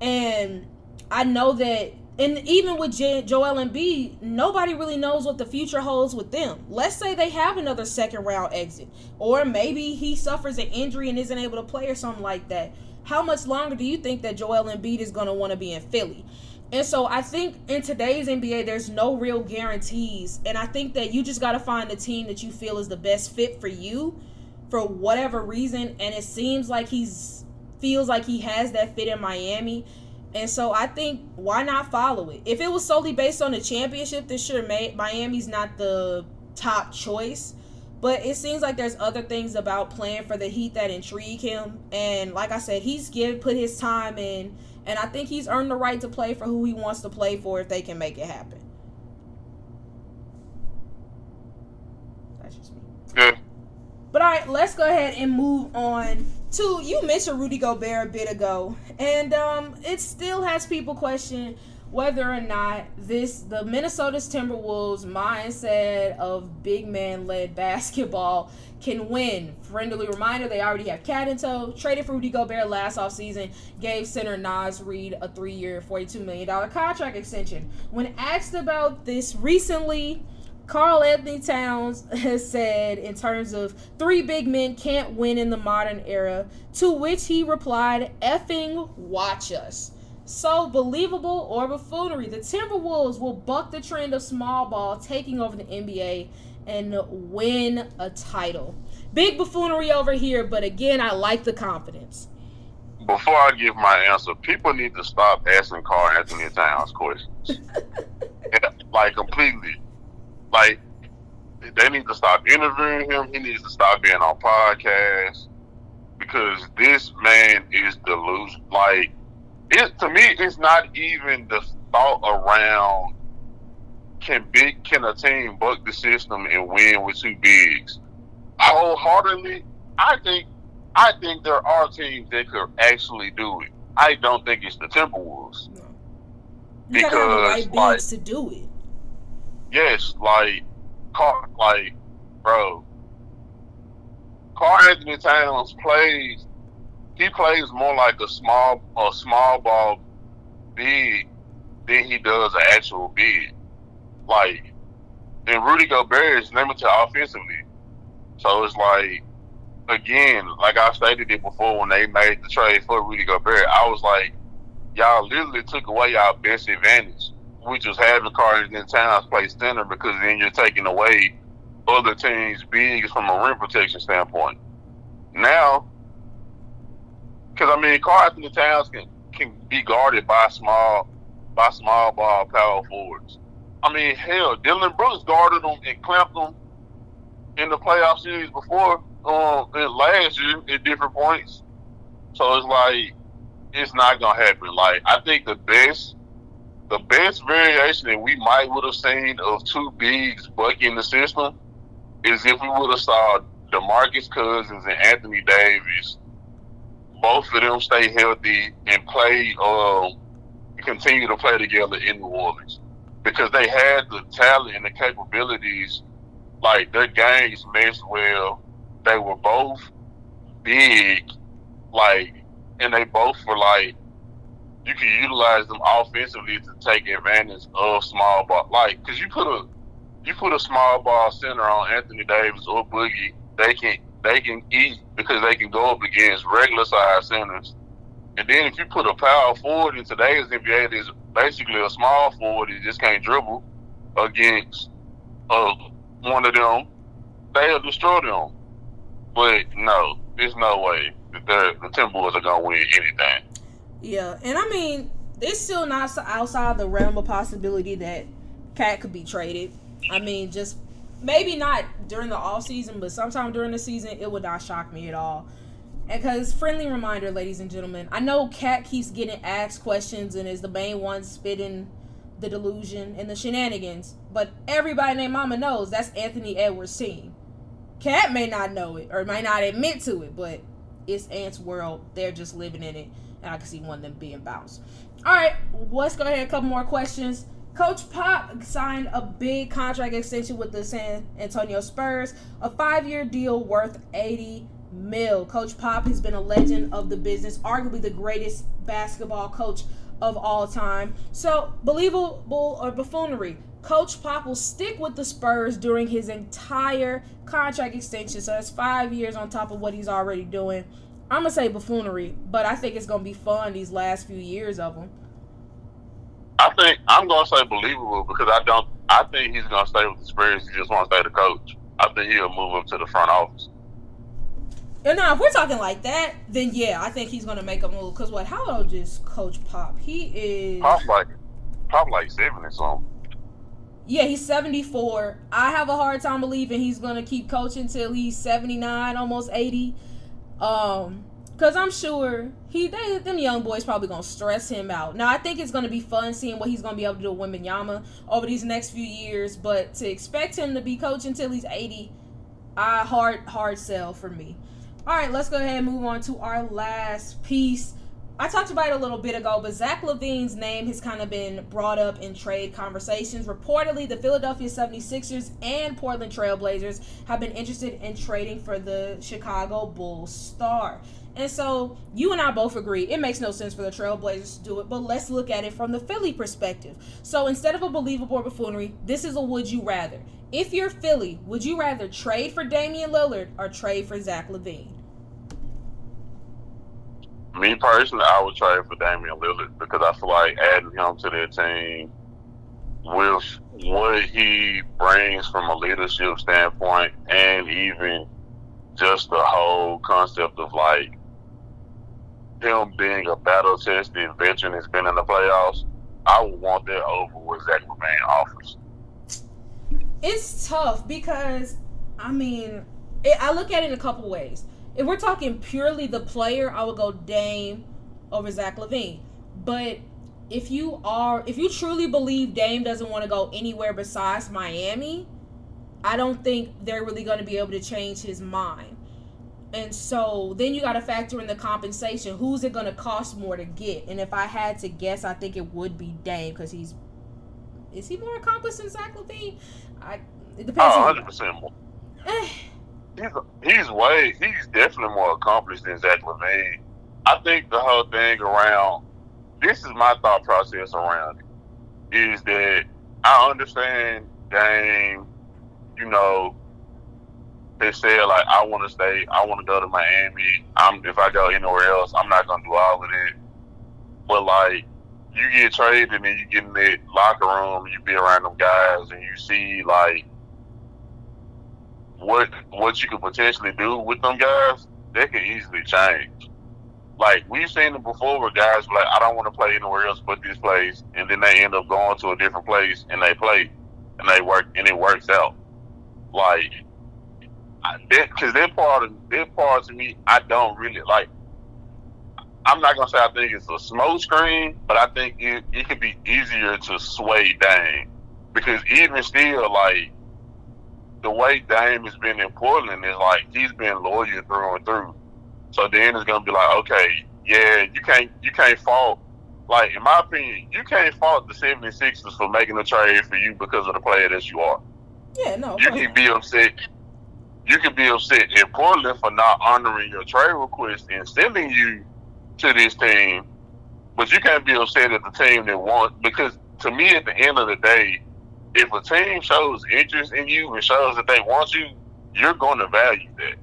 And I know that, and even with Joel B, nobody really knows what the future holds with them. Let's say they have another second round exit, or maybe he suffers an injury and isn't able to play or something like that how much longer do you think that Joel Embiid is going to want to be in Philly? And so I think in today's NBA, there's no real guarantees. And I think that you just got to find the team that you feel is the best fit for you for whatever reason. And it seems like he's feels like he has that fit in Miami. And so I think why not follow it? If it was solely based on the championship, then sure, Miami's not the top choice. But it seems like there's other things about playing for the Heat that intrigue him. And like I said, he's give put his time in, and I think he's earned the right to play for who he wants to play for if they can make it happen. That's just me. Good. But all right, let's go ahead and move on to you mentioned Rudy Gobert a bit ago, and um, it still has people question whether or not this the Minnesota's Timberwolves mindset of big man led basketball can win. Friendly reminder, they already have Cat in tow. Traded for Rudy Gobert last offseason, gave center Naz Reid a three-year, $42 million contract extension. When asked about this recently, Karl-Anthony Towns has said, in terms of three big men can't win in the modern era, to which he replied, effing watch us. So believable or buffoonery, the Timberwolves will buck the trend of small ball, taking over the NBA and win a title. Big buffoonery over here, but again, I like the confidence. Before I give my answer, people need to stop asking Karl-Anthony Towns questions. yeah, like completely. Like they need to stop interviewing him. He needs to stop being on podcasts because this man is delusional. Like it to me, it's not even the thought around can big can a team buck the system and win with two bigs. Wholeheartedly, I think I think there are teams that could actually do it. I don't think it's the Timberwolves. No. You because gotta have the right like, to do it. Yes, like Car like bro. Karl-Anthony Towns plays he plays more like a small a small ball big than he does an actual big. Like and Rudy Gobert is limited offensively. So it's like again, like I stated it before when they made the trade for Rudy Gobert, I was like, y'all literally took away y'all best advantage, which was having Karl-Anthony Towns play center because then you're taking away other teams' bigs from a rim protection standpoint. Now because I mean, Karl-Anthony Towns can can be guarded by small by small ball power forwards. I mean, hell, Dillon Brooks guarded them and clamped them in the playoff series before um, last year at different points. So it's like it's not gonna happen. Like I think the best the best variation that we might would have seen of two bigs bucking the system is if we would have saw DeMarcus Cousins and Anthony Davis, both of them stay healthy and play, um, continue to play together in New Orleans because they had the talent and the capabilities. Like their games meshed well. They were both big, like, and they both were like you can utilize them offensively to take advantage of small ball. Like, cause you put a you put a small ball center on Anthony Davis or Boogie, they can they can eat because they can go up against regular size centers. And then if you put a power forward in today's NBA that's basically a small forward that just can't dribble against uh, one of them, they'll destroy them. But no, there's no way that the Timberwolves are gonna win anything. Yeah, and I mean, it's still not outside the realm of possibility that Cat could be traded. I mean, just maybe not during the off season, but sometime during the season, it would not shock me at all. And because friendly reminder, ladies and gentlemen, I know Cat keeps getting asked questions and is the main one spitting the delusion and the shenanigans, but everybody named Mama knows that's Anthony Edwards' team. Cat may not know it or may not admit to it, but it's Ant's world. They're just living in it, I can see one of them being bounced. All right, let's go ahead. A couple more questions. Coach Pop signed a big contract extension with the San Antonio Spurs, a five-year deal worth 80 mil. Coach Pop has been a legend of the business, arguably the greatest basketball coach of all time. So, believable or buffoonery. Coach Pop will stick with the Spurs during his entire contract extension. So that's five years on top of what he's already doing. I'm gonna say buffoonery, but I think it's gonna be fun these last few years of him. I think I'm gonna say believable because I don't. I think he's gonna stay with the Spurs. He just wants to stay the coach. I think he'll move up to the front office. And now, if we're talking like that, then yeah, I think he's gonna make a move. Cause what? How old is Coach Pop? He is Pop like Pop like seventy something. Yeah, he's 74. I have a hard time believing he's gonna keep coaching till he's 79, almost 80. Um, Cause I'm sure he they, them young boys probably gonna stress him out. Now I think it's gonna be fun seeing what he's gonna be able to do with Yama over these next few years. But to expect him to be coaching until he's 80, I hard hard sell for me. All right, let's go ahead and move on to our last piece. I talked about it a little bit ago, but Zach LaVine's name has kind of been brought up in trade conversations. Reportedly, the Philadelphia 76ers and Portland Trailblazers have been interested in trading for the Chicago Bulls star. And so you and I both agree it makes no sense for the Trailblazers to do it, but let's look at it from the Philly perspective. So instead of a believable buffoonery, this is a would you rather. If you're Philly, would you rather trade for Damian Lillard or trade for Zach LaVine? Me personally, I would trade for Damian Lillard because I feel like adding him to their team with what he brings from a leadership standpoint and even just the whole concept of like him being a battle tested veteran that's been in the playoffs, I would want that over what Zach LaVine offers. It's tough because, I mean, it, I look at it in a couple ways. If we're talking purely the player, I would go Dame over Zach LaVine. But if you are, if you truly believe Dame doesn't want to go anywhere besides Miami, I don't think they're really going to be able to change his mind. And so then you got to factor in the compensation. Who's it going to cost more to get? And if I had to guess, I think it would be Dame because he's is he more accomplished than Zach LaVine? I it depends. Oh, 100 percent more. Eh, He's he's way he's definitely more accomplished than Zach LaVine. I think the whole thing around this is my thought process around it is that I understand Dame, you know, they said like I want to stay, I want to go to Miami. I'm if I go anywhere else, I'm not gonna do all of it. But like you get traded and then you get in that locker room, you be around them guys, and you see like what what you could potentially do with them guys. That can easily change. Like we've seen it before, where guys like I don't want to play anywhere else but this place, and then they end up going to a different place and they play, and they work and it works out. Like because that part of that part to me, I don't really like. I'm not gonna say I think it's a smoke screen, but I think it, it could be easier to sway Dame because even still, like the way Dame has been in Portland is like he's been loyal through and through. So then it's gonna be like, okay, yeah, you can't you can't fault like in my opinion, you can't fault the 76ers for making a trade for you because of the player that you are. Yeah, no. You can be upset. You can be upset in Portland for not honoring your trade request and sending you to this team, but you can't be upset at the team that wants because to me at the end of the day, if a team shows interest in you and shows that they want you, you're going to value that.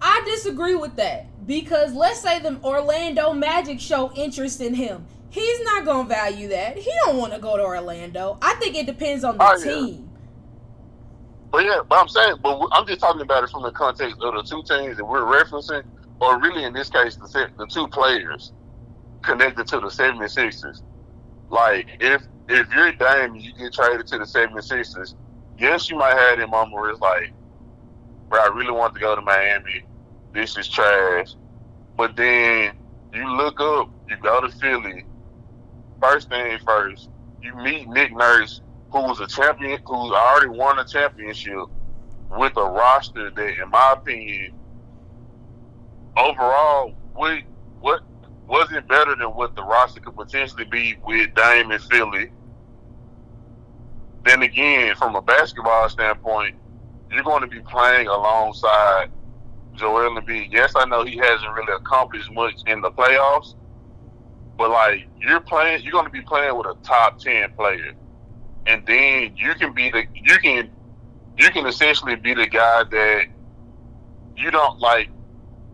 I disagree with that because let's say the Orlando Magic show interest in him. He's not gonna value that. He don't want to go to Orlando. I think it depends on the oh, team. Yeah. But yeah, but I'm saying, but I'm just talking about it from the context of the two teams that we're referencing, or really in this case, the the two players connected to the 76ers. Like if if you're Dame you get traded to the 76ers, yes, you might have that moment where it's like, bro, I really want to go to Miami this is trash. But then you look up, you go to Philly. First thing first, you meet Nick Nurse, who was a champion, who already won a championship with a roster that, in my opinion, overall, what what wasn't better than what the roster could potentially be with Dame and Philly. Then again, from a basketball standpoint, you're going to be playing alongside Joel Embiid. Yes, I know he hasn't really accomplished much in the playoffs, but like you're playing, you're going to be playing with a top ten player, and then you can be the you can you can essentially be the guy that you don't like.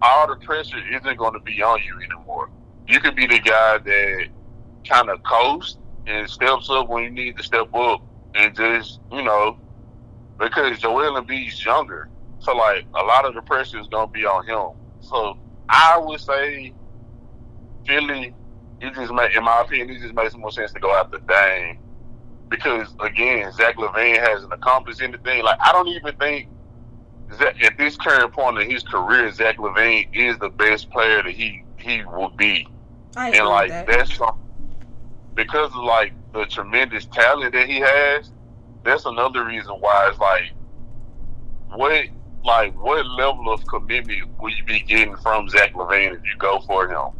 All the pressure isn't going to be on you anymore. You could be the guy that kind of coast and steps up when you need to step up, and just you know because Joel Embiid's younger so like a lot of the pressure is gonna be on him. So I would say Philly, it just make, in my opinion, it just makes more sense to go after Dame because again, Zach LaVine hasn't accomplished anything. Like I don't even think at this current point in his career, Zach LaVine is the best player that he he will be. I and like that. that's because of like the tremendous talent that he has. That's another reason why it's like what like what level of commitment will you be getting from Zach LaVine if you go for him?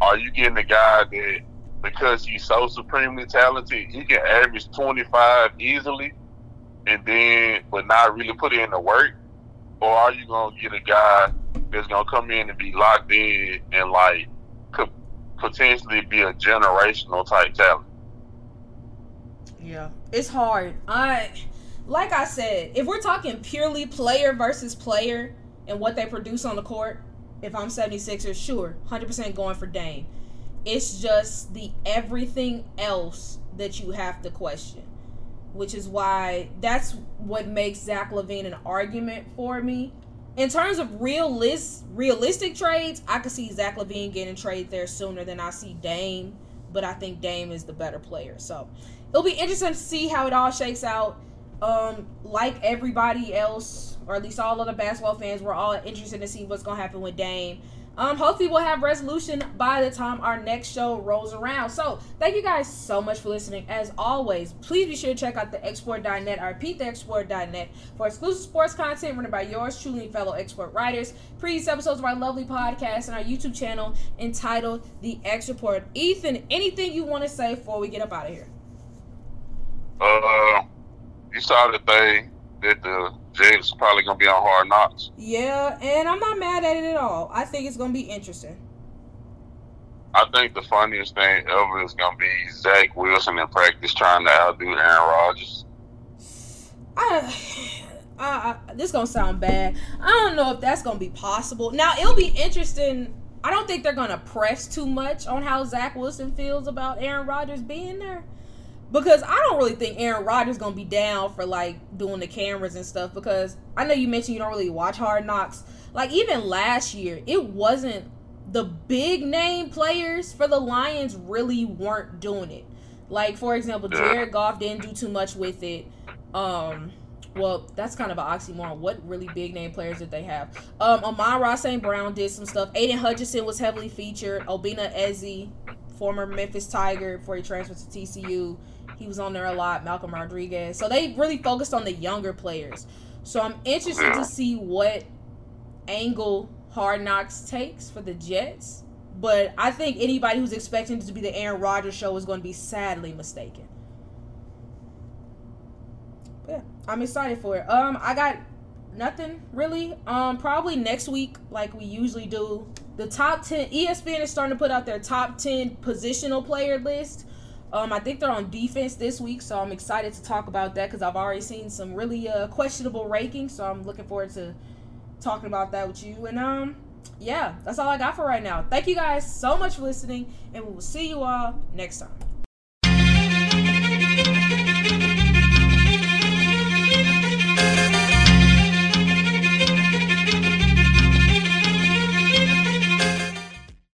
Are you getting a guy that because he's so supremely talented, he can average twenty five easily, and then but not really put in the work? Or are you gonna get a guy that's gonna come in and be locked in and like could potentially be a generational type talent? Yeah, it's hard. I like I said, if we're talking purely player versus player and what they produce on the court, if I'm 76ers, sure, 100% going for Dame. It's just the everything else that you have to question, which is why that's what makes Zach LaVine an argument for me. In terms of realist, realistic trades, I could see Zach LaVine getting traded there sooner than I see Dame, but I think Dame is the better player. So it'll be interesting to see how it all shakes out um, like everybody else, or at least all of the basketball fans, we're all interested to see what's gonna happen with Dame. Um, hopefully we'll have resolution by the time our next show rolls around. So thank you guys so much for listening. As always, please be sure to check out the xreport.net. I repeat the xreport.net for exclusive sports content written by yours truly fellow X Report writers. Previous episodes of our lovely podcast and our YouTube channel entitled The X Report. Ethan, anything you want to say before we get up out of here? Uh you saw the thing that the Jets probably gonna be on Hard Knocks. Yeah, and I'm not mad at it at all. I think it's gonna be interesting. I think the funniest thing ever is gonna be Zach Wilson in practice trying to outdo Aaron Rodgers. I, I, I, this gonna sound bad. I don't know if that's gonna be possible. Now it'll be interesting. I don't think they're gonna press too much on how Zach Wilson feels about Aaron Rodgers being there because I don't really think Aaron Rodgers gonna be down for like doing the cameras and stuff. Because I know you mentioned you don't really watch Hard Knocks. Like even last year, it wasn't the big name players for the Lions really weren't doing it. Like for example, Jared Goff didn't do too much with it. Um, well, that's kind of an oxymoron. What really big name players did they have? Um, Amon-Ra St. Brown did some stuff. Aidan Hutchinson was heavily featured. Obinna Eze, former Memphis Tiger, before he transferred to TCU He was on there a lot. Malcolm Rodriguez. So they really focused on the younger players. So I'm interested to see what angle Hard Knocks takes for the Jets. But I think anybody who's expecting it to be the Aaron Rodgers show is going to be sadly mistaken. But yeah, I'm excited for it. Um, I got nothing really. Um, probably next week, like we usually do. The top ten. ESPN is starting to put out their top ten positional player list. Um, I think they're on defense this week, so I'm excited to talk about that because I've already seen some really uh, questionable rankings. So I'm looking forward to talking about that with you. And um, yeah, that's all I got for right now. Thank you guys so much for listening, and we will see you all next time.